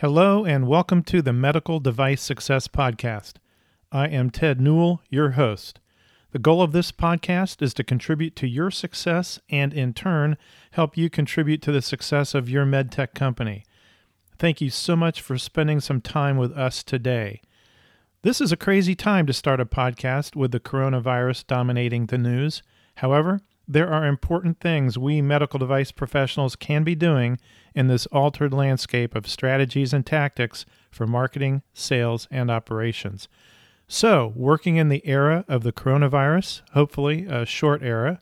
Hello, and welcome to the Medical Device Success Podcast. I am Ted Newell, your host. The goal of this podcast is to contribute to your success and, in turn, help you contribute to the success of your medtech company. Thank you so much for spending some time with us today. This is a crazy time to start a podcast with the coronavirus dominating the news. However, there are important things we medical device professionals can be doing in this altered landscape of strategies and tactics for marketing, sales, and operations. So, working in the era of the coronavirus, hopefully a short era,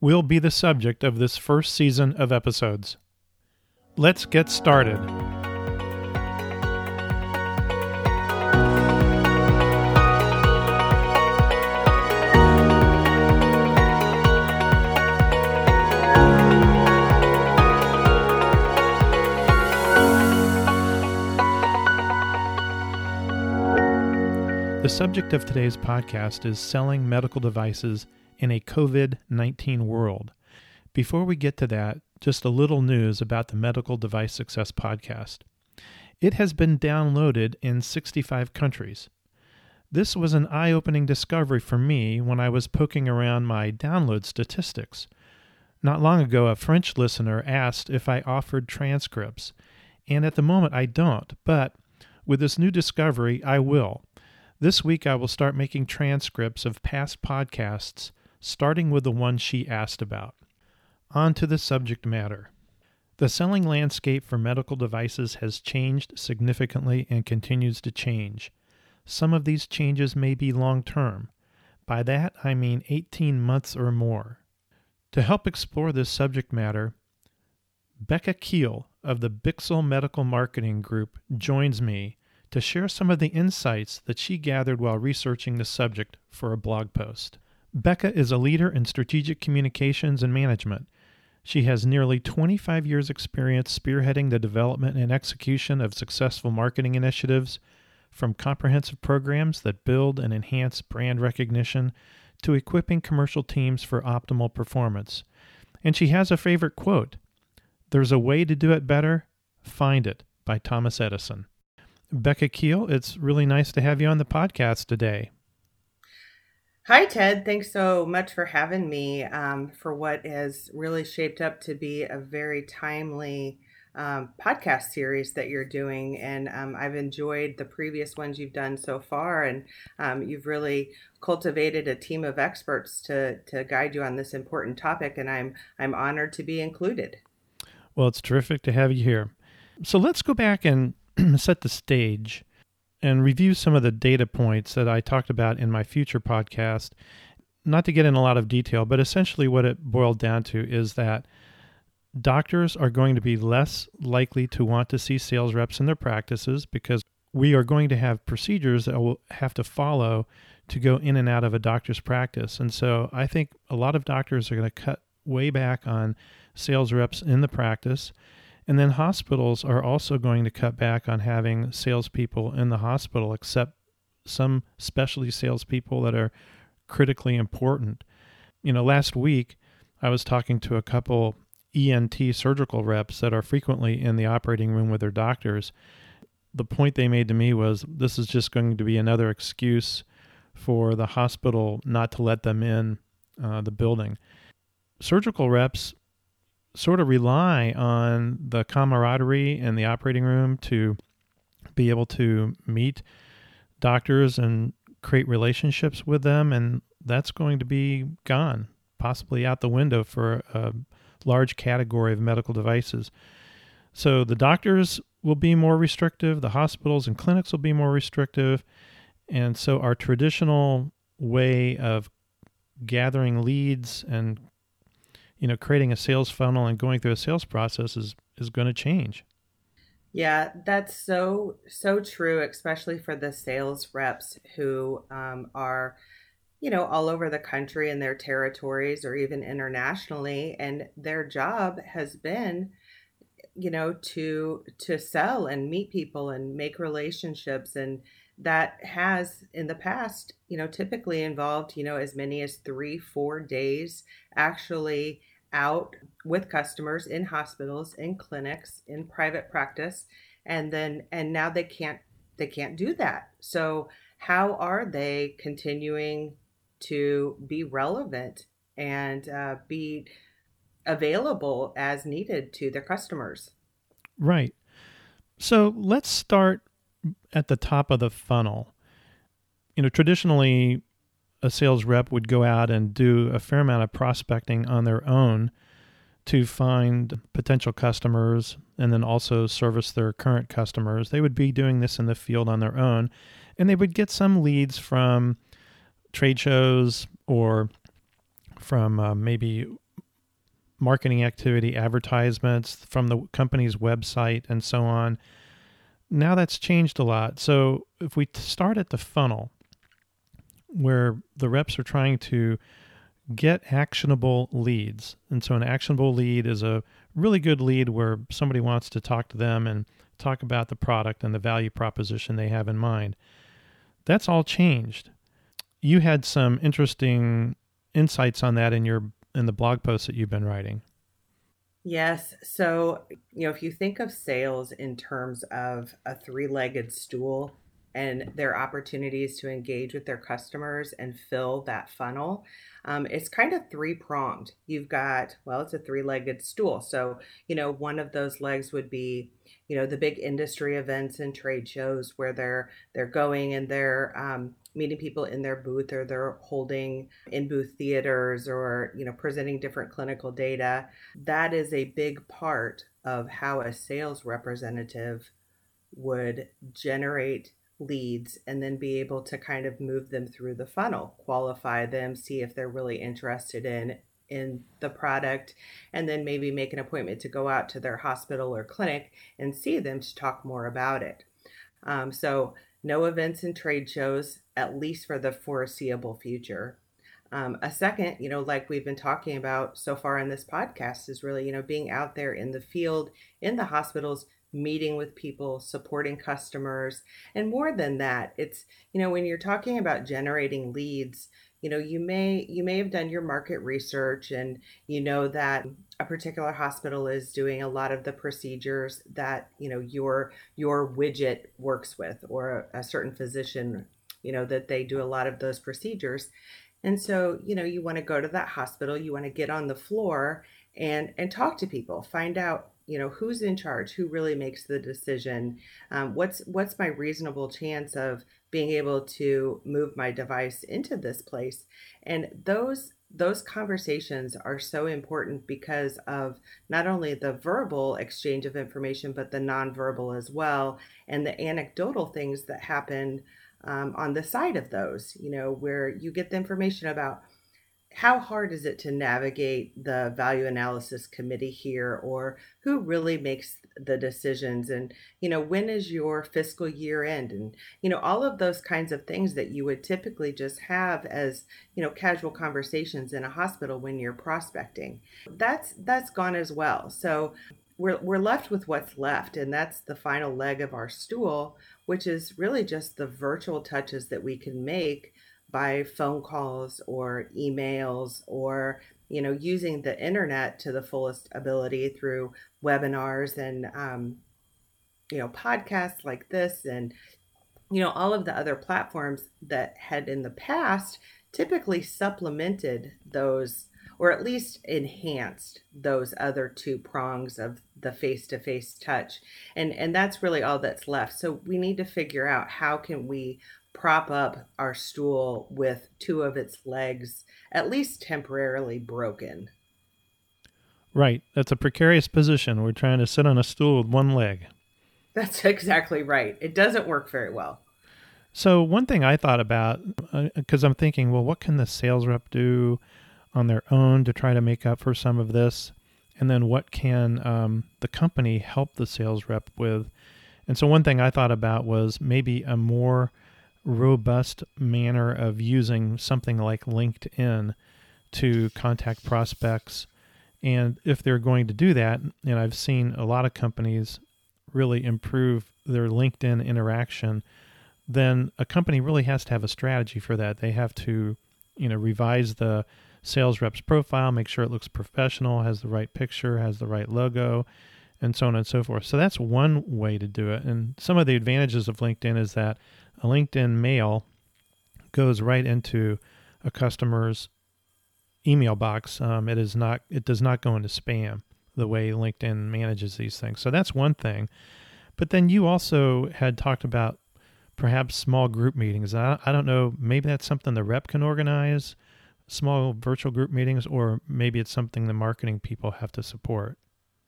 will be the subject of this first season of episodes. Let's get started. The subject of today's podcast is selling medical devices in a COVID 19 world. Before we get to that, just a little news about the Medical Device Success podcast. It has been downloaded in 65 countries. This was an eye opening discovery for me when I was poking around my download statistics. Not long ago, a French listener asked if I offered transcripts, and at the moment I don't, but with this new discovery, I will. This week, I will start making transcripts of past podcasts, starting with the one she asked about. On to the subject matter. The selling landscape for medical devices has changed significantly and continues to change. Some of these changes may be long term. By that, I mean 18 months or more. To help explore this subject matter, Becca Keel of the Bixel Medical Marketing Group joins me to share some of the insights that she gathered while researching the subject for a blog post. Becca is a leader in strategic communications and management. She has nearly 25 years' experience spearheading the development and execution of successful marketing initiatives, from comprehensive programs that build and enhance brand recognition to equipping commercial teams for optimal performance. And she has a favorite quote There's a way to do it better, find it, by Thomas Edison. Becca Keel, it's really nice to have you on the podcast today. Hi, Ted. Thanks so much for having me um, for what has really shaped up to be a very timely um, podcast series that you're doing. And um, I've enjoyed the previous ones you've done so far. And um, you've really cultivated a team of experts to, to guide you on this important topic. And I'm, I'm honored to be included. Well, it's terrific to have you here. So let's go back and set the stage and review some of the data points that I talked about in my future podcast. Not to get in a lot of detail, but essentially what it boiled down to is that doctors are going to be less likely to want to see sales reps in their practices because we are going to have procedures that will have to follow to go in and out of a doctor's practice. And so I think a lot of doctors are going to cut way back on sales reps in the practice. And then hospitals are also going to cut back on having salespeople in the hospital, except some specialty salespeople that are critically important. You know, last week I was talking to a couple ENT surgical reps that are frequently in the operating room with their doctors. The point they made to me was this is just going to be another excuse for the hospital not to let them in uh, the building. Surgical reps sort of rely on the camaraderie in the operating room to be able to meet doctors and create relationships with them and that's going to be gone possibly out the window for a large category of medical devices. So the doctors will be more restrictive the hospitals and clinics will be more restrictive and so our traditional way of gathering leads and you know, creating a sales funnel and going through a sales process is is going to change. Yeah, that's so so true, especially for the sales reps who um, are, you know, all over the country in their territories or even internationally, and their job has been, you know, to to sell and meet people and make relationships and that has in the past you know typically involved you know as many as three four days actually out with customers in hospitals, in clinics, in private practice. and then and now they can't they can't do that. So how are they continuing to be relevant and uh, be available as needed to their customers? Right. So let's start at the top of the funnel. You know traditionally a sales rep would go out and do a fair amount of prospecting on their own to find potential customers and then also service their current customers. They would be doing this in the field on their own and they would get some leads from trade shows or from uh, maybe marketing activity, advertisements from the company's website, and so on. Now that's changed a lot. So if we start at the funnel, where the reps are trying to get actionable leads. And so, an actionable lead is a really good lead where somebody wants to talk to them and talk about the product and the value proposition they have in mind. That's all changed. You had some interesting insights on that in your in the blog posts that you've been writing. Yes. So, you know, if you think of sales in terms of a three legged stool and their opportunities to engage with their customers and fill that funnel, um, it's kind of three pronged. You've got, well, it's a three legged stool. So, you know, one of those legs would be, you know, the big industry events and trade shows where they're they're going and they're um, meeting people in their booth or they're holding in booth theaters or you know presenting different clinical data that is a big part of how a sales representative would generate leads and then be able to kind of move them through the funnel, qualify them, see if they're really interested in in the product and then maybe make an appointment to go out to their hospital or clinic and see them to talk more about it. Um, so no events and trade shows, at least for the foreseeable future. Um, a second, you know, like we've been talking about so far in this podcast, is really, you know, being out there in the field, in the hospitals, meeting with people, supporting customers. And more than that, it's, you know, when you're talking about generating leads, you know, you may you may have done your market research and you know that a particular hospital is doing a lot of the procedures that, you know, your your widget works with or a certain physician, you know, that they do a lot of those procedures. And so, you know, you want to go to that hospital, you want to get on the floor and and talk to people, find out you know who's in charge who really makes the decision? Um, what's what's my reasonable chance of being able to move my device into this place? And those those conversations are so important because of not only the verbal exchange of information but the nonverbal as well and the anecdotal things that happen um, on the side of those you know where you get the information about how hard is it to navigate the value analysis committee here or who really makes the decisions? And you know when is your fiscal year end? And you know all of those kinds of things that you would typically just have as you know casual conversations in a hospital when you're prospecting that's that's gone as well. So we're, we're left with what's left and that's the final leg of our stool which is really just the virtual touches that we can make by phone calls or emails or you know using the internet to the fullest ability through webinars and um, you know podcasts like this and you know all of the other platforms that had in the past typically supplemented those or at least enhanced those other two prongs of the face-to-face touch. And and that's really all that's left. So we need to figure out how can we prop up our stool with two of its legs at least temporarily broken. Right. That's a precarious position. We're trying to sit on a stool with one leg. That's exactly right. It doesn't work very well. So, one thing I thought about, because uh, I'm thinking, well, what can the sales rep do on their own to try to make up for some of this? And then what can um, the company help the sales rep with? And so, one thing I thought about was maybe a more robust manner of using something like LinkedIn to contact prospects. And if they're going to do that, and I've seen a lot of companies really improve their LinkedIn interaction, then a company really has to have a strategy for that. They have to, you know, revise the sales rep's profile, make sure it looks professional, has the right picture, has the right logo, and so on and so forth. So that's one way to do it. And some of the advantages of LinkedIn is that a LinkedIn mail goes right into a customer's email box. Um, it is not it does not go into spam the way LinkedIn manages these things. So that's one thing. But then you also had talked about perhaps small group meetings. I, I don't know, maybe that's something the rep can organize, small virtual group meetings, or maybe it's something the marketing people have to support.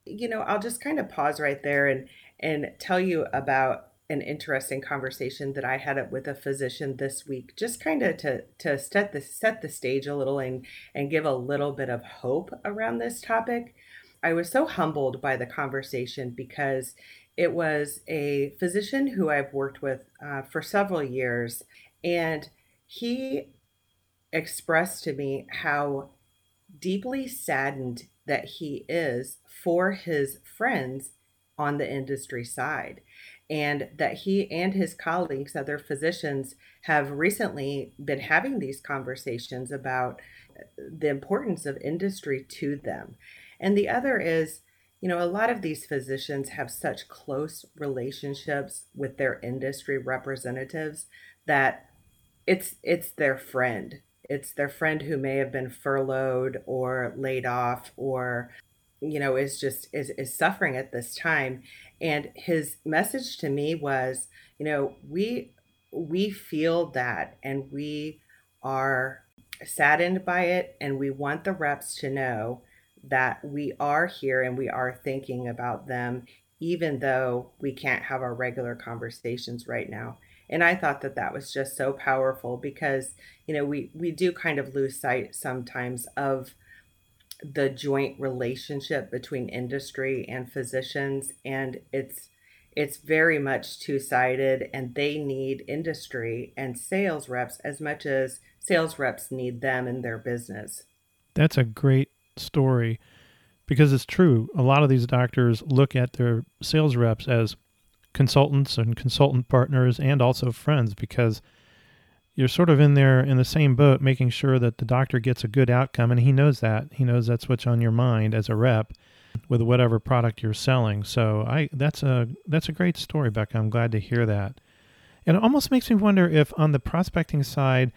You know, I'll just kind of pause right there and and tell you about an interesting conversation that I had with a physician this week, just kind of to to set the set the stage a little and and give a little bit of hope around this topic. I was so humbled by the conversation because it was a physician who I've worked with uh, for several years, and he expressed to me how deeply saddened that he is for his friends on the industry side and that he and his colleagues, other physicians, have recently been having these conversations about uh, the importance of industry to them. And the other is, you know, a lot of these physicians have such close relationships with their industry representatives that it's it's their friend. It's their friend who may have been furloughed or laid off or you know is just is is suffering at this time and his message to me was you know we we feel that and we are saddened by it. And we want the reps to know that we are here and we are thinking about them even though we can't have our regular conversations right now. And i thought that that was just so powerful because you know we we do kind of lose sight sometimes of the joint relationship between industry and physicians and it's it's very much two-sided and they need industry and sales reps as much as sales reps need them in their business. That's a great story because it's true. A lot of these doctors look at their sales reps as consultants and consultant partners and also friends because you're sort of in there in the same boat, making sure that the doctor gets a good outcome, and he knows that. He knows that's what's on your mind as a rep with whatever product you're selling. So I that's a that's a great story, Becca. I'm glad to hear that. And it almost makes me wonder if on the prospecting side,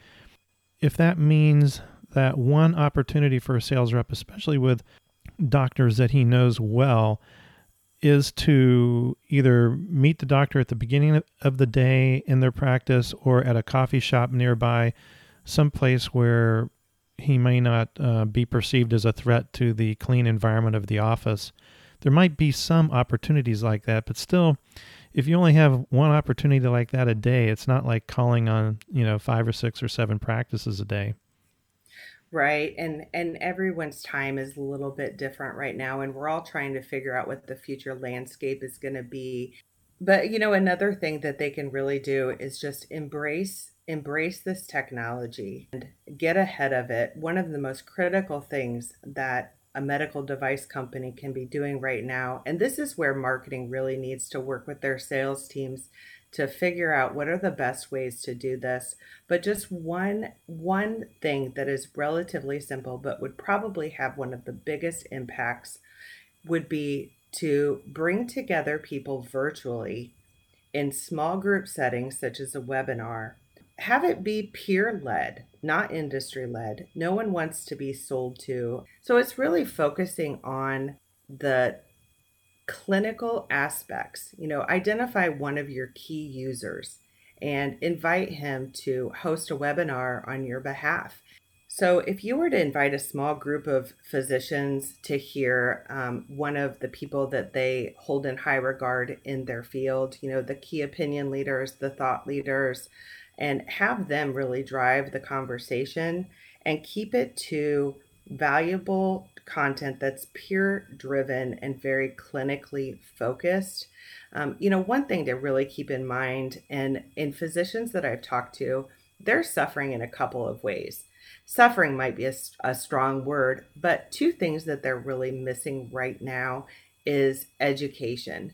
if that means that one opportunity for a sales rep, especially with doctors that he knows well, is to either meet the doctor at the beginning of the day in their practice or at a coffee shop nearby, someplace where he may not uh, be perceived as a threat to the clean environment of the office. There might be some opportunities like that, but still, if you only have one opportunity like that a day, it's not like calling on, you know, five or six or seven practices a day right and and everyone's time is a little bit different right now and we're all trying to figure out what the future landscape is going to be. But you know another thing that they can really do is just embrace embrace this technology and get ahead of it. One of the most critical things that a medical device company can be doing right now and this is where marketing really needs to work with their sales teams to figure out what are the best ways to do this. But just one one thing that is relatively simple but would probably have one of the biggest impacts would be to bring together people virtually in small group settings such as a webinar. Have it be peer led not industry led no one wants to be sold to. So it's really focusing on the clinical aspects. You know, identify one of your key users and invite him to host a webinar on your behalf. So, if you were to invite a small group of physicians to hear um, one of the people that they hold in high regard in their field, you know, the key opinion leaders, the thought leaders, and have them really drive the conversation and keep it to valuable content that's peer driven and very clinically focused. Um, you know, one thing to really keep in mind, and in physicians that I've talked to, they're suffering in a couple of ways. Suffering might be a, a strong word, but two things that they're really missing right now is education.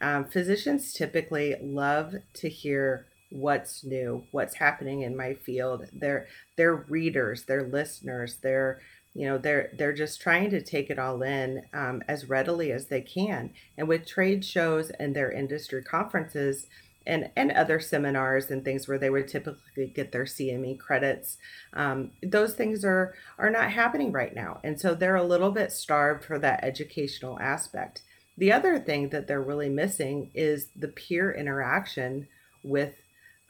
Um, physicians typically love to hear what's new, what's happening in my field. They're they're readers, they're listeners, they're you know they're they're just trying to take it all in um, as readily as they can. And with trade shows and their industry conferences and and other seminars and things where they would typically get their cme credits um, those things are are not happening right now. And so they're a little bit starved for that educational aspect. The other thing that they're really missing is the peer interaction with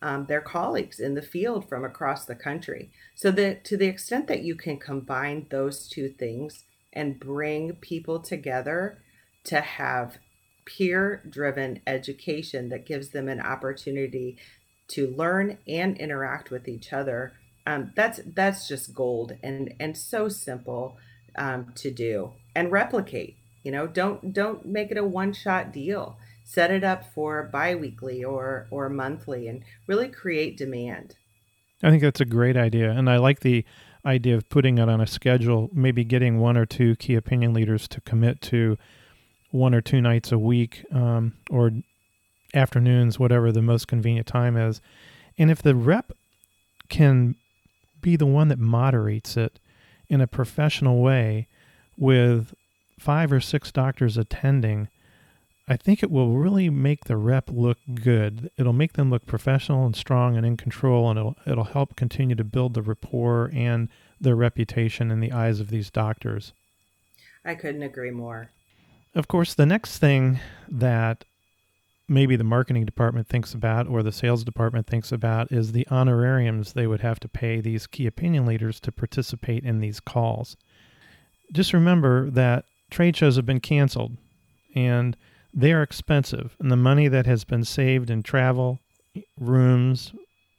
um, their colleagues in the field from across the country. So that to the extent that you can combine those two things and bring people together to have peer driven education that gives them an opportunity to learn and interact with each other um, that's that's just gold and and so simple um, to do and replicate you know don't don't make it a one shot deal set it up for biweekly or or monthly and really create demand. I think that's a great idea and i like the idea of putting it on a schedule maybe getting one or two key opinion leaders to commit to one or two nights a week um, or afternoons whatever the most convenient time is. And if the rep can be the one that moderates it in a professional way with five or six doctors attending I think it will really make the rep look good. It'll make them look professional and strong and in control, and it'll it'll help continue to build the rapport and their reputation in the eyes of these doctors. I couldn't agree more. Of course, the next thing that maybe the marketing department thinks about or the sales department thinks about is the honorariums they would have to pay these key opinion leaders to participate in these calls. Just remember that trade shows have been canceled and they are expensive, and the money that has been saved in travel, rooms,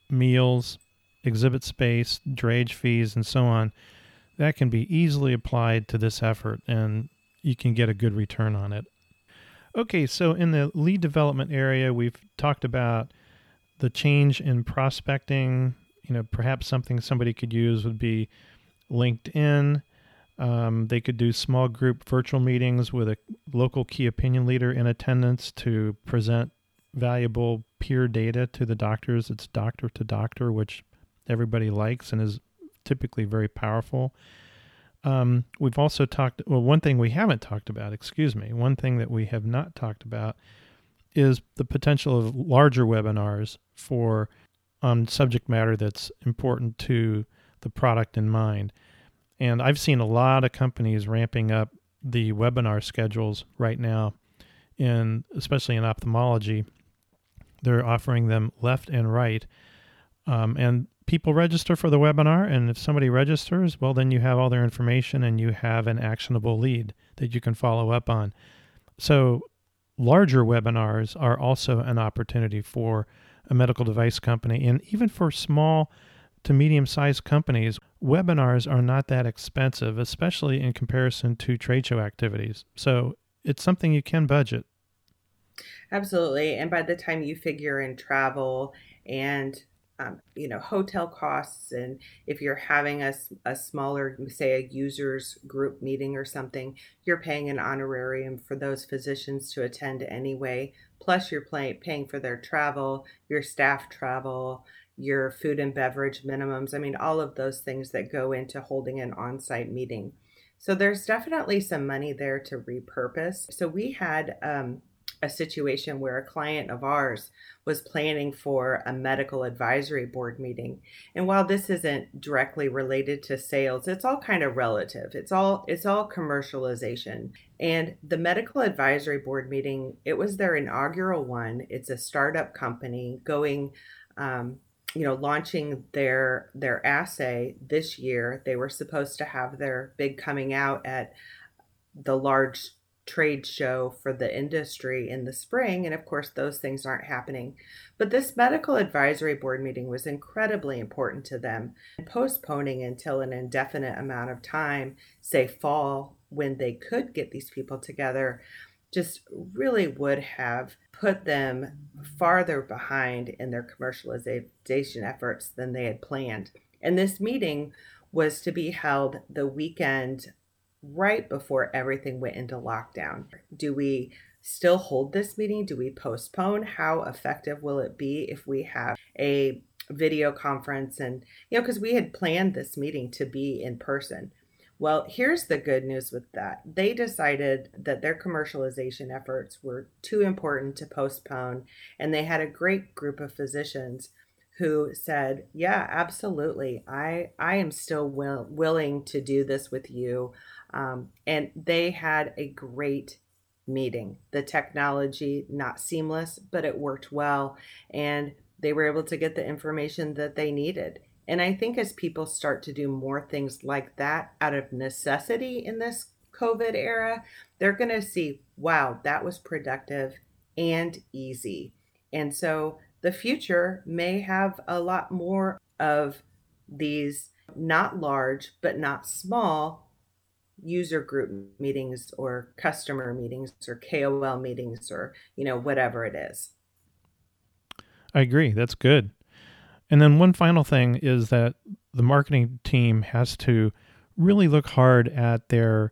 meals, exhibit space, drayage fees, and so on, that can be easily applied to this effort, and you can get a good return on it. Okay, so in the lead development area, we've talked about the change in prospecting. You know, perhaps something somebody could use would be LinkedIn um, they could do small group virtual meetings with a local key opinion leader in attendance to present valuable peer data to the doctors. It's doctor to doctor, which everybody likes and is typically very powerful. Um, we've also talked, well, one thing we haven't talked about, excuse me, one thing that we have not talked about is the potential of larger webinars for on um, subject matter that's important to the product in mind. And I've seen a lot of companies ramping up the webinar schedules right now, in especially in ophthalmology. They're offering them left and right, um, and people register for the webinar. And if somebody registers, well, then you have all their information and you have an actionable lead that you can follow up on. So, larger webinars are also an opportunity for a medical device company, and even for small to medium sized companies, webinars are not that expensive, especially in comparison to trade show activities. So it's something you can budget. Absolutely. And by the time you figure in travel and um, you know hotel costs and if you're having a, a smaller say a users group meeting or something you're paying an honorarium for those physicians to attend anyway plus you're pay, paying for their travel your staff travel your food and beverage minimums. I mean, all of those things that go into holding an on site meeting. So there's definitely some money there to repurpose. So we had um, a situation where a client of ours was planning for a medical advisory board meeting. And while this isn't directly related to sales, it's all kind of relative. It's all it's all commercialization. And the medical advisory board meeting, it was their inaugural one. It's a startup company going um, you know launching their their assay this year. They were supposed to have their big coming out at the large trade show for the industry in the spring and of course those things aren't happening. But this medical advisory board meeting was incredibly important to them postponing until an indefinite amount of time say fall when they could get these people together just really would have put them farther behind in their commercialization efforts than they had planned. And this meeting was to be held the weekend right before everything went into lockdown. Do we still hold this meeting? Do we postpone? How effective will it be if we have a video conference and you know because we had planned this meeting to be in person Well, here's the good news with that. They decided that their commercialization efforts were too important to postpone, and they had a great group of physicians who said, "Yeah, absolutely. I I am still will, willing to do this with you." Um, and they had a great meeting. The technology not seamless, but it worked well, and they were able to get the information that they needed. And I think as people start to do more things like that out of necessity in this COVID era, they're going to see, wow, that was productive and easy. And so the future may have a lot more of these not large but not small user group meetings or customer meetings or KOL meetings or you know whatever it is. I agree. That's good. And then one final thing is that the marketing team has to really look hard at their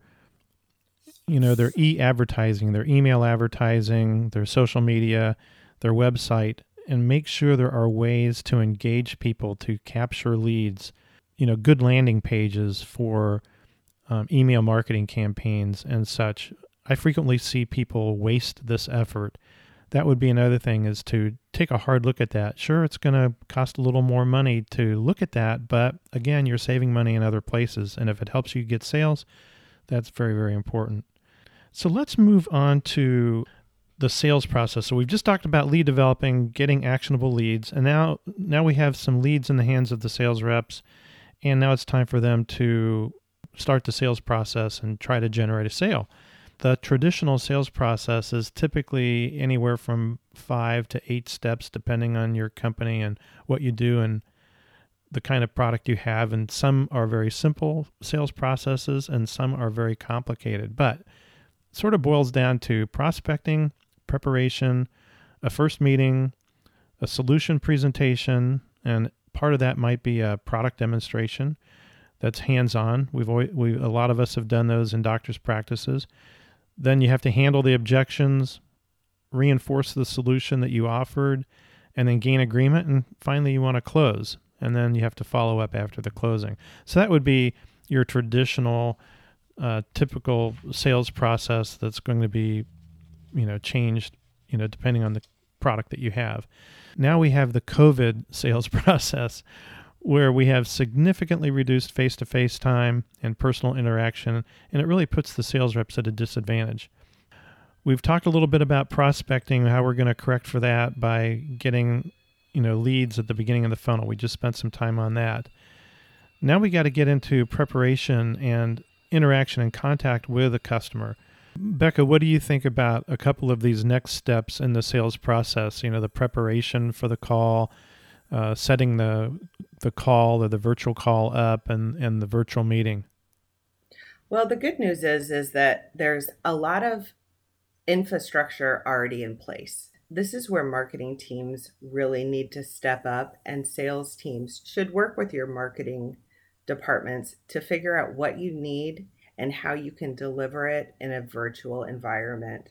you know their e-advertising, their email advertising, their social media, their website and make sure there are ways to engage people to capture leads, you know, good landing pages for um, email marketing campaigns and such. I frequently see people waste this effort. That would be another thing is to take a hard look at that. Sure, it's going to cost a little more money to look at that, but again, you're saving money in other places. And if it helps you get sales, that's very, very important. So let's move on to the sales process. So we've just talked about lead developing, getting actionable leads, and now now we have some leads in the hands of the sales reps, and now it's time for them to start the sales process and try to generate a sale. The traditional sales process is typically anywhere from five to eight steps, depending on your company and what you do and the kind of product you have. And some are very simple sales processes, and some are very complicated. But sort of boils down to prospecting, preparation, a first meeting, a solution presentation, and part of that might be a product demonstration that's hands-on. We've always, we a lot of us have done those in doctors' practices. Then you have to handle the objections, reinforce the solution that you offered, and then gain agreement. And finally, you want to close, and then you have to follow up after the closing. So that would be your traditional, uh, typical sales process that's going to be, you know, changed, you know, depending on the product that you have. Now we have the COVID sales process where we have significantly reduced face to face time and personal interaction, and it really puts the sales reps at a disadvantage. We've talked a little bit about prospecting, how we're going to correct for that by getting, you know, leads at the beginning of the funnel. We just spent some time on that. Now we got to get into preparation and interaction and contact with a customer. Becca, what do you think about a couple of these next steps in the sales process? You know, the preparation for the call, uh, setting the the call or the virtual call up and, and the virtual meeting? Well, the good news is is that there's a lot of infrastructure already in place. This is where marketing teams really need to step up and sales teams should work with your marketing departments to figure out what you need and how you can deliver it in a virtual environment.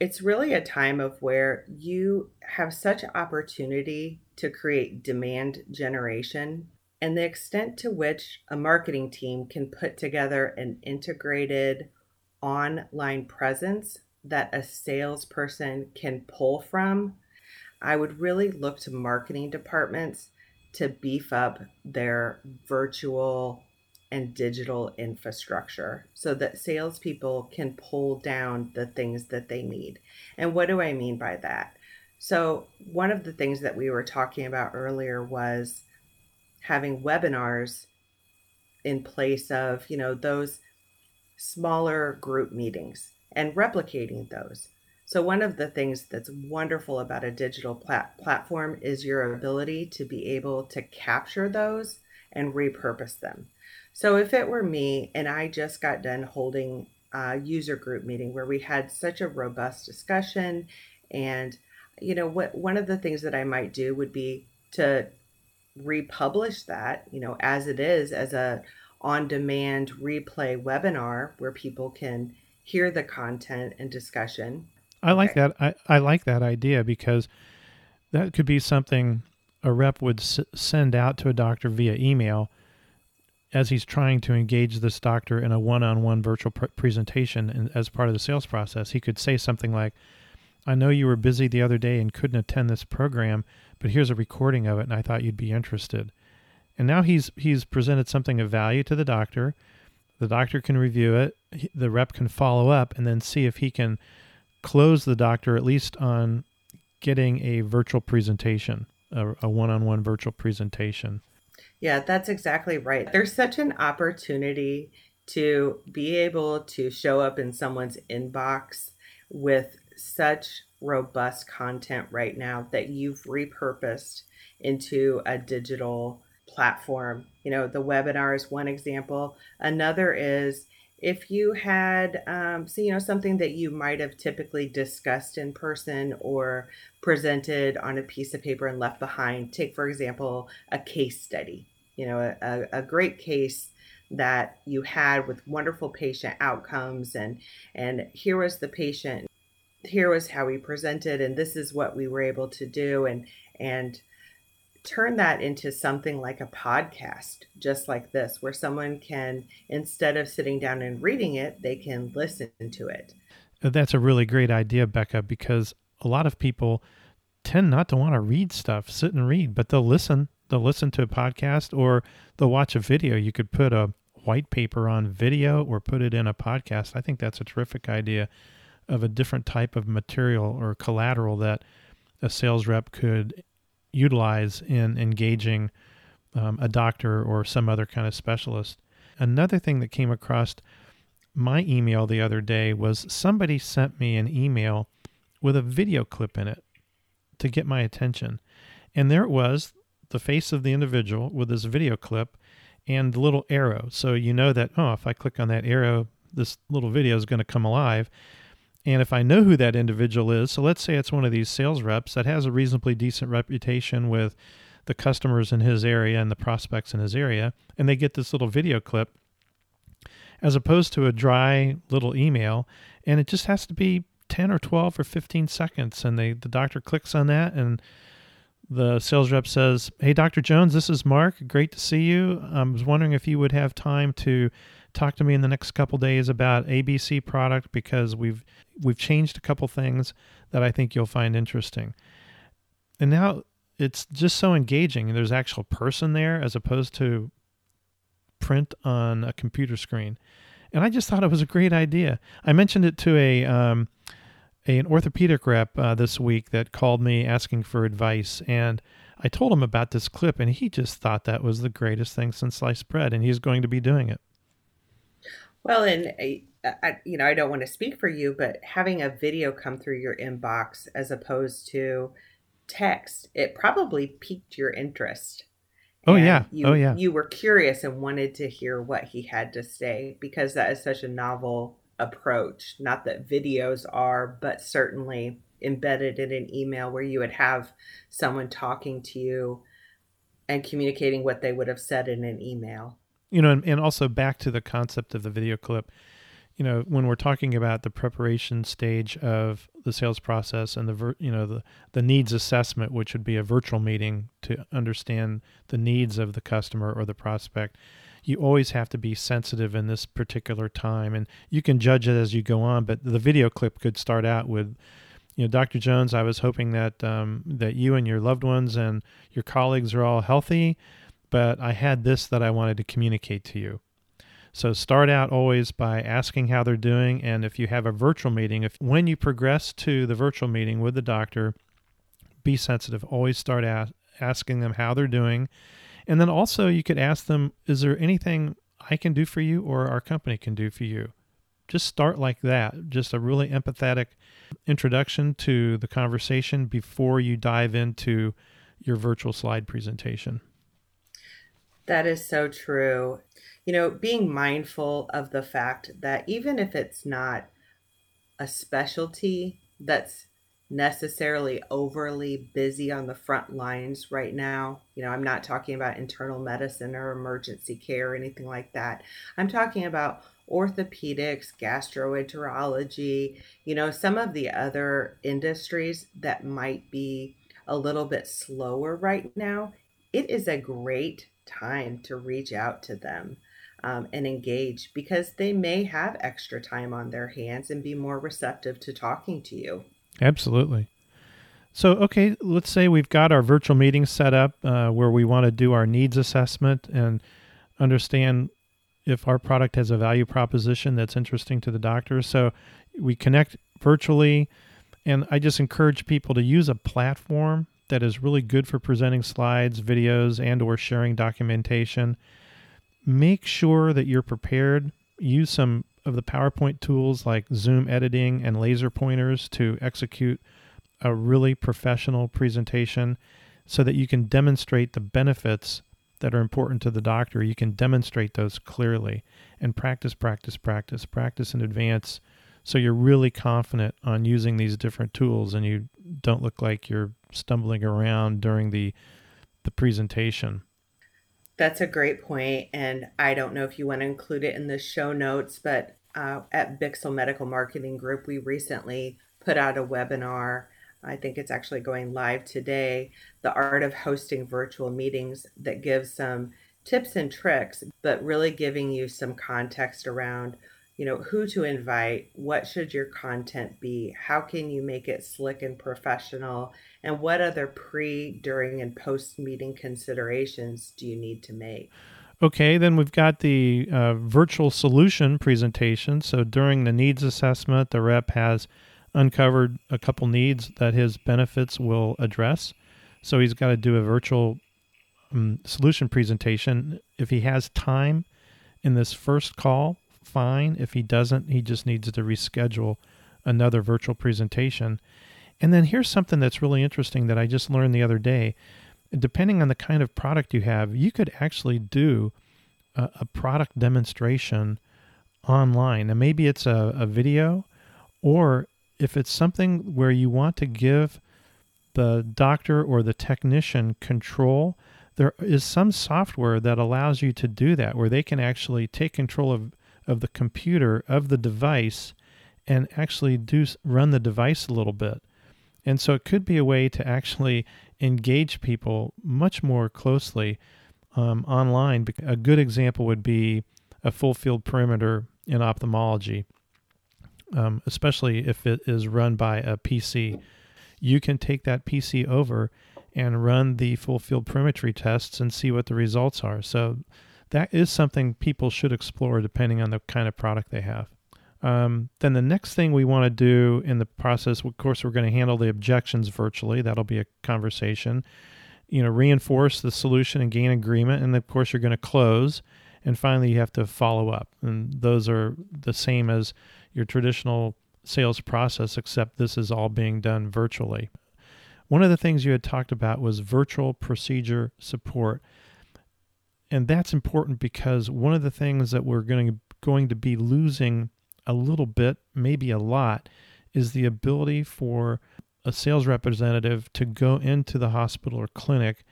It's really a time of where you have such opportunity to create demand generation and the extent to which a marketing team can put together an integrated online presence that a salesperson can pull from, I would really look to marketing departments to beef up their virtual and digital infrastructure so that salespeople can pull down the things that they need. And what do I mean by that? So, one of the things that we were talking about earlier was having webinars in place of, you know, those smaller group meetings and replicating those. So, one of the things that's wonderful about a digital plat- platform is your ability to be able to capture those and repurpose them. So, if it were me and I just got done holding a user group meeting where we had such a robust discussion and you know what one of the things that I might do would be to republish that, you know, as it is as a on demand replay webinar where people can hear the content and discussion. I like okay. that. I, I like that idea because that could be something a rep would s- send out to a doctor via email as he's trying to engage this doctor in a one-on-one virtual pr- presentation and as part of the sales process, he could say something like, "I know you were busy the other day and couldn't attend this program, but here's a recording of it, and I thought you'd be interested." And now he's he's presented something of value to the doctor. The doctor can review it. The rep can follow up and then see if he can close the doctor at least on getting a virtual presentation, a, a one-on-one virtual presentation. Yeah, that's exactly right. There's such an opportunity to be able to show up in someone's inbox with such robust content right now that you've repurposed into a digital platform. You know, the webinar is one example. Another is if you had, um, so, you know, something that you might have typically discussed in person or presented on a piece of paper and left behind. Take, for example, a case study, you know, a, a great case that you had with wonderful patient outcomes and and here was the patient here was how we presented and this is what we were able to do and and turn that into something like a podcast, just like this, where someone can, instead of sitting down and reading it, they can listen to it. Uh, that's a really great idea, Becca, because a lot of people tend not to want to read stuff, sit and read, but they'll listen. They'll listen to a podcast or they'll watch a video. You could put a white paper on video or put it in a podcast. I think that's a terrific idea of a different type of material or collateral that a sales rep could utilize in engaging um, a doctor or some other kind of specialist. Another thing that came across my email the other day was somebody sent me an email with a video clip in it to get my attention. And there it was, the face of the individual with this video clip and the little arrow. So you know that, oh, if I click on that arrow, this little video is going to come alive. And if I know who that individual is, so let's say it's one of these sales reps that has a reasonably decent reputation with the customers in his area and the prospects in his area, and they get this little video clip, as opposed to a dry little email, and it just has to be 10 or 12 or 15 seconds. And they, the doctor clicks on that, and the sales rep says, Hey, Dr. Jones, this is Mark. Great to see you. I was wondering if you would have time to talk to me in the next couple days about ABC product because we've we've changed a couple things that I think you'll find interesting. And now it's just so engaging. There's actual person there as opposed to print on a computer screen. And I just thought it was a great idea. I mentioned it to a um, a, an orthopedic rep uh, this week that called me asking for advice, and I told him about this clip, and he just thought that was the greatest thing since sliced bread, and he's going to be doing it. Well, and eh, I, you know, I don't want to speak for you, but having a video come through your inbox as opposed to text, it probably piqued your interest. Oh and yeah. You, oh yeah. You were curious and wanted to hear what he had to say because that is such a novel approach. Not that videos are, but certainly embedded in an email where you would have someone talking to you and communicating what they would have said in an email you know, and, and also back to the concept of the video clip, you know, when we're talking about the preparation stage of the sales process and the, you know, the, the needs assessment, which would be a virtual meeting to understand the needs of the customer or the prospect, you always have to be sensitive in this particular time. And you can judge it as you go on, but the video clip could start out with, you know, Dr. Jones, I was hoping that um, that you and your loved ones and your colleagues are all healthy but I had this that I wanted to communicate to you. So start out always by asking how they're doing and if you have a virtual meeting, if when you progress to the virtual meeting with the doctor, be sensitive. Always start asking them how they're doing. And then also you could ask them, is there anything I can do for you or our company can do for you? Just start like that. Just a really empathetic introduction to the conversation before you dive into your virtual slide presentation. That is so true. You know, being mindful of the fact that even if it's not a specialty that's necessarily overly busy on the front lines right now. You know, I'm not talking about internal medicine or emergency care or anything like that. I'm talking about orthopedics, gastroenterology, you know, some of the other industries that might be a little bit slower right now it is a great time to reach out to them um, and engage because they may have extra time on their hands and be more receptive to talking to you. Absolutely. So, okay, let's say we've got our virtual meeting set up uh, where we want to do our needs assessment and understand if our product has a value proposition that's interesting to the doctor. So, we connect virtually, and I just encourage people to use a platform that is really good for presenting slides, videos, and or sharing documentation. Make sure that you're prepared. Use some of the PowerPoint tools like Zoom editing and laser pointers to execute a really professional presentation so that you can demonstrate the benefits that are important to the doctor. You can demonstrate those clearly and practice, practice, practice, practice in advance so you're really confident on using these different tools and you don't look like you're stumbling around during the the presentation. That's a great point, and I don't know if you want to include it in the show notes, but uh, at Bixel Medical Marketing Group, we recently put out a webinar. I think it's actually going live today. The art of hosting virtual meetings that gives some tips and tricks, but really giving you some context around you know who to invite what should your content be how can you make it slick and professional and what other pre during and post meeting considerations do you need to make? Okay then we've got the uh, virtual solution presentation. So during the needs assessment the rep has uncovered a couple needs that his benefits will address. So he's got to do a virtual um, solution presentation. If he has time in this first call fine. If he doesn't, he just needs to reschedule another virtual presentation. And then here's something that's really interesting that I just learned the other day. Depending on the kind of product you have, you could actually do a, a product demonstration online. And maybe it's a, a video, or if it's something where you want to give the doctor or the technician control, there is some software that allows you to do that, where they can actually take control of of the computer of the device and actually do run the device a little bit. And so it could be a way to actually engage people much more closely um, online. A good example would be a full field perimeter in ophthalmology, um, especially if it is run by a PC. You can take that PC over and run the full field perimetry tests and see what the results are. So that is something people should explore depending on the kind of product they have. Um, then the next thing we want to do in the process, of course, we're going to handle the objections virtually. That'll be a conversation. You know, reinforce the solution and gain agreement, and of course, you're going to close. And finally, you have to follow up, and those are the same as your traditional sales process, except this is all being done virtually. One of the things you had talked about was virtual procedure support and that's important because one of the things that we're going to, going to be losing a little bit, maybe a lot, is the ability for a sales representative to go into the hospital or clinic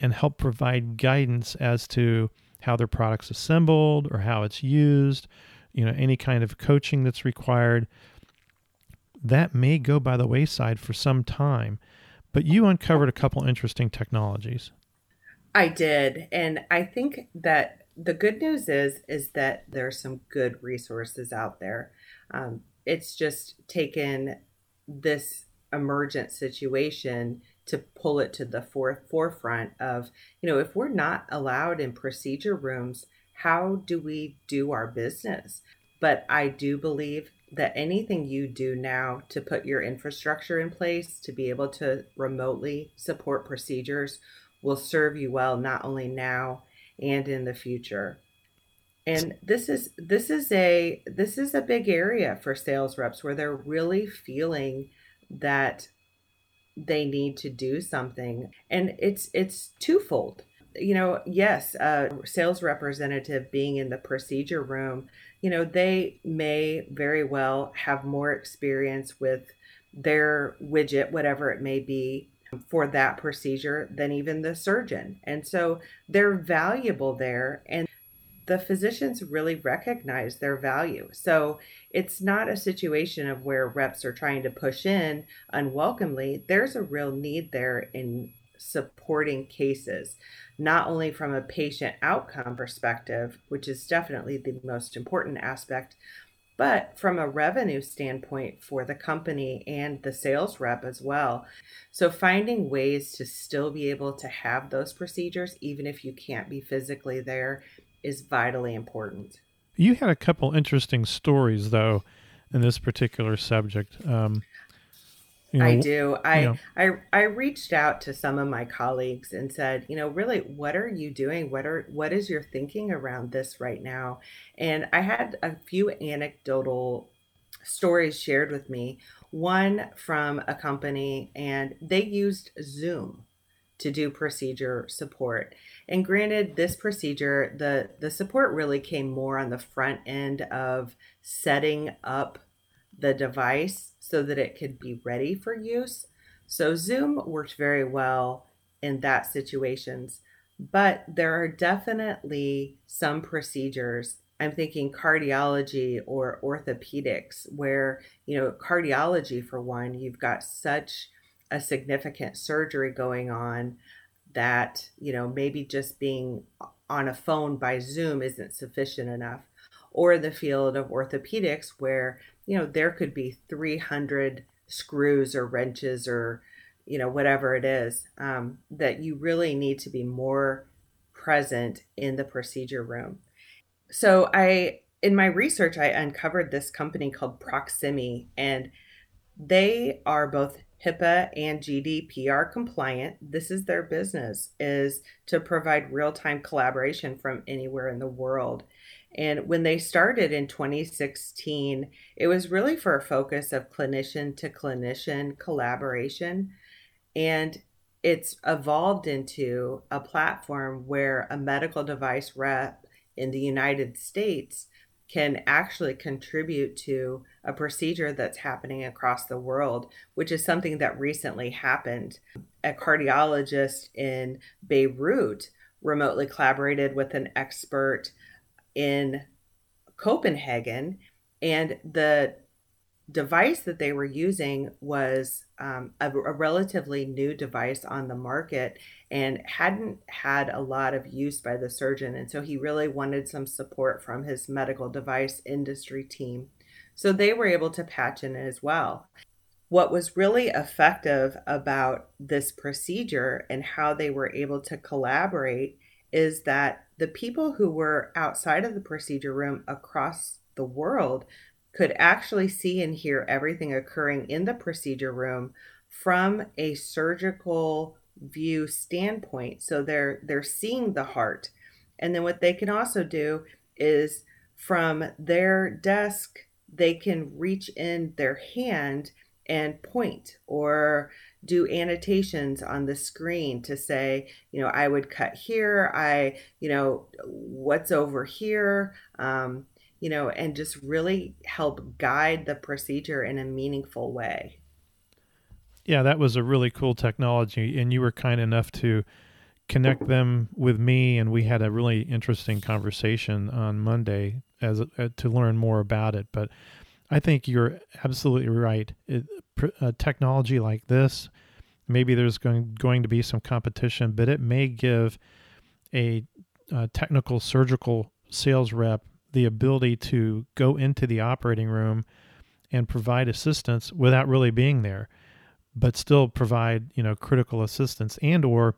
and help provide guidance as to how their product's assembled or how it's used, you know, any kind of coaching that's required. That may go by the wayside for some time, but you uncovered a couple interesting technologies. I did. And I think that the good news is is that there's some good resources out there. Um, it's just taken this emergent situation to pull it to the for- forefront of, you know, if we're not allowed in procedure rooms, how do we do our business? But I do believe that anything you do now to put your infrastructure in place to be able to remotely support procedures will serve you well not only now and in the future. And this is this is a this is a big area for sales reps where they're really feeling that they need to do something and it's it's twofold you know yes a sales representative being in the procedure room you know they may very well have more experience with their widget whatever it may be for that procedure than even the surgeon. And so they're valuable there. And the physicians really recognize their value. So it's not a situation of where reps are trying to push in unwelcomely. There's a real need there in supporting cases, not only from a patient outcome perspective, which is definitely the most important aspect, but from a revenue standpoint for the company and the sales rep as well. So, finding ways to still be able to have those procedures, even if you can't be physically there, is vitally important. You had a couple interesting stories, though, in this particular subject. Um, you know, I do. I, you know. I I reached out to some of my colleagues and said, you know, really, what are you doing? What are what is your thinking around this right now? And I had a few anecdotal stories shared with me. One from a company, and they used Zoom to do procedure support. And granted, this procedure, the the support really came more on the front end of setting up the device so that it could be ready for use. So Zoom worked very well in that situations, but there are definitely some procedures I'm thinking cardiology or orthopedics, where, you know, cardiology, for one, you've got such a significant surgery going on that, you know, maybe just being on a phone by Zoom isn't sufficient enough. Or the field of orthopedics, where you know, there could be 300 screws or wrenches or, you know, whatever it is, um, that you really need to be more present in the procedure room. So I, in my research, I uncovered this company called Proximie, and they are both HIPAA and GDPR compliant. This is their business is to provide real-time collaboration from anywhere in the world. And when they started in 2016, it was really for a focus of clinician to clinician collaboration. And it's evolved into a platform where a medical device rep in the United States can actually contribute to a procedure that's happening across the world, which is something that recently happened. A cardiologist in Beirut remotely collaborated with an expert in Copenhagen, and the device that they were using was um, a, a, relatively new device on the market and hadn't had a lot of use by the surgeon. And so he really wanted some support from his medical device industry team. So they were able to patch in as well. What was really effective about this procedure and how they were able to collaborate is that the people who were outside of the procedure room across the world could actually see and hear everything occurring in the procedure room from a surgical view standpoint. So they're they're seeing the heart. And then what they can also do is from their desk they can reach in their hand and point or do annotations on the screen to say, you know, I would cut here, I, you know, what's over here, um, you know, and just really help guide the procedure in a meaningful way. Yeah, that was a really cool technology. And you were kind enough to connect them with me, and we had a really interesting conversation on Monday as uh, to learn more about it. But I think you're absolutely right. It, a technology like this, maybe there's going going to be some competition, but it may give a, a technical surgical sales rep the ability to go into the operating room and provide assistance without really being there, but still provide you know critical assistance and or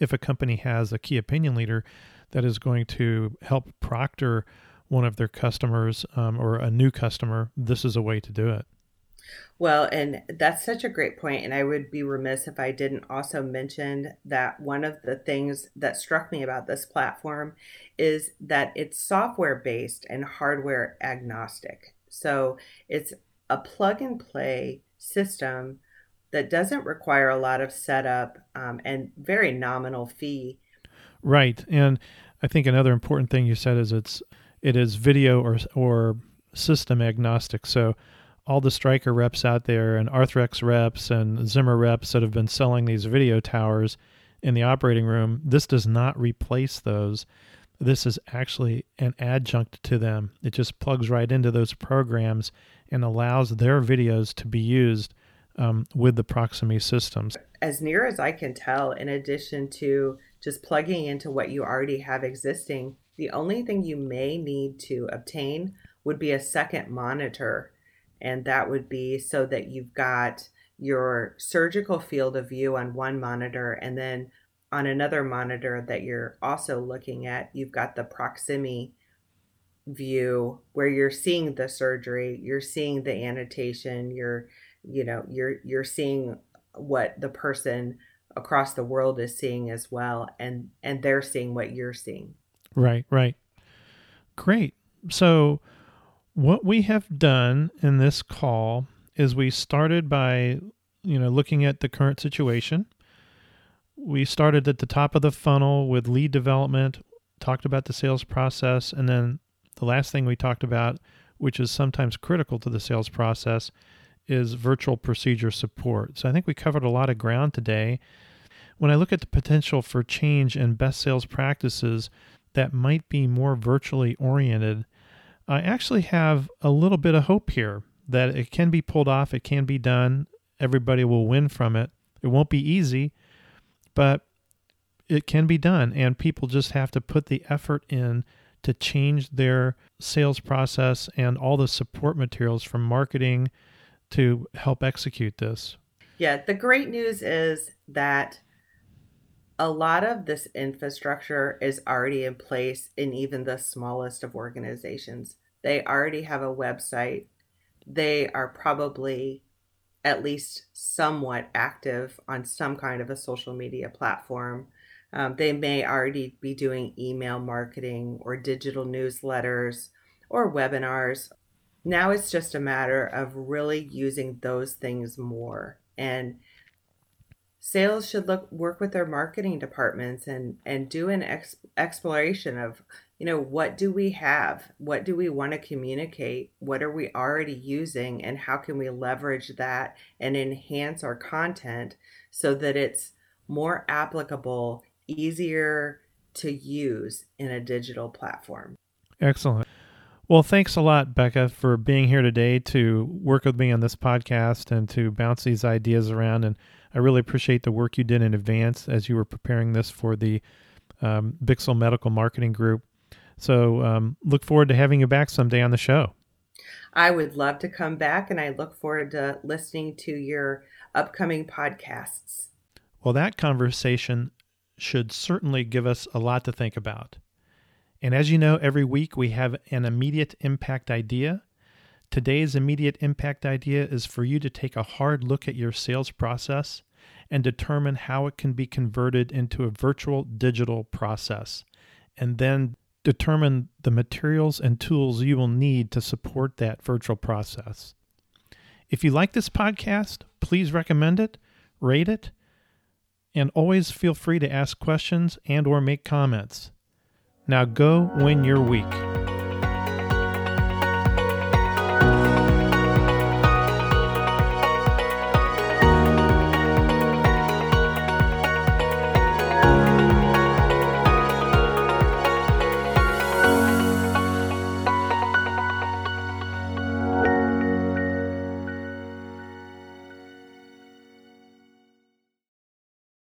if a company has a key opinion leader that is going to help proctor one of their customers um, or a new customer, this is a way to do it. Well, and that's such a great point, and I would be remiss if I didn't also mention that one of the things that struck me about this platform is that it's software based and hardware agnostic. So it's a plug and play system that doesn't require a lot of setup um, and very nominal fee. Right, and I think another important thing you said is it's it is video or or system agnostic. So all the Stryker reps out there and Arthrex reps and Zimmer reps that have been selling these video towers in the operating room, this does not replace those. This is actually an adjunct to them. It just plugs right into those programs and allows their videos to be used um, with the Proximie systems. As near as I can tell, in addition to just plugging into what you already have existing, the only thing you may need to obtain would be a second monitor. And that would be so that you've got your surgical field of view on one monitor and then on another monitor that you're also looking at, you've got the Proximie view where you're seeing the surgery, you're seeing the annotation, you're you know, you're you're seeing what the person across the world is seeing as well and and they're seeing what you're seeing. Right, right. Great. So what we have done in this call is we started by you know looking at the current situation we started at the top of the funnel with lead development, talked about the sales process, and then the last thing we talked about, which is sometimes critical to the sales process, is virtual procedure support. So I think we covered a lot of ground today. When I look at the potential for change in best sales practices that might be more virtually oriented, I actually have a little bit of hope here that it can be pulled off, it can be done, everybody will win from it. It won't be easy, but it can be done, and people just have to put the effort in to change their sales process and all the support materials from marketing to help execute this. Yeah, the great news is that a lot of this infrastructure is already in place in even the smallest of organizations. They already have a website. They are probably at least somewhat active on some kind of a social media platform. Um, they may already be doing email marketing or digital newsletters or webinars. Now it's just a matter of really using those things more. And sales should look work with their marketing departments and and do an ex, exploration of you know, what do we have? What do we want to communicate? What are we already using? And how can we leverage that and enhance our content so that it's more applicable, easier to use in a digital platform? Excellent. Well, thanks a lot, Becca, for being here today to work with me on this podcast and to bounce these ideas around. And I really appreciate the work you did in advance as you were preparing this for the um, Bixel Medical Marketing Group. So um, look forward to having you back someday on the show. I would love to come back, and I look forward to listening to your upcoming podcasts. Well, that conversation should certainly give us a lot to think about. And as you know, every week we have an immediate impact idea. Today's immediate impact idea is for you to take a hard look at your sales process and determine how it can be converted into a virtual digital process, and then determine the materials and tools you will need to support that virtual process. If you like this podcast, please recommend it, rate it, and always feel free to ask questions and or make comments. Now go win your week.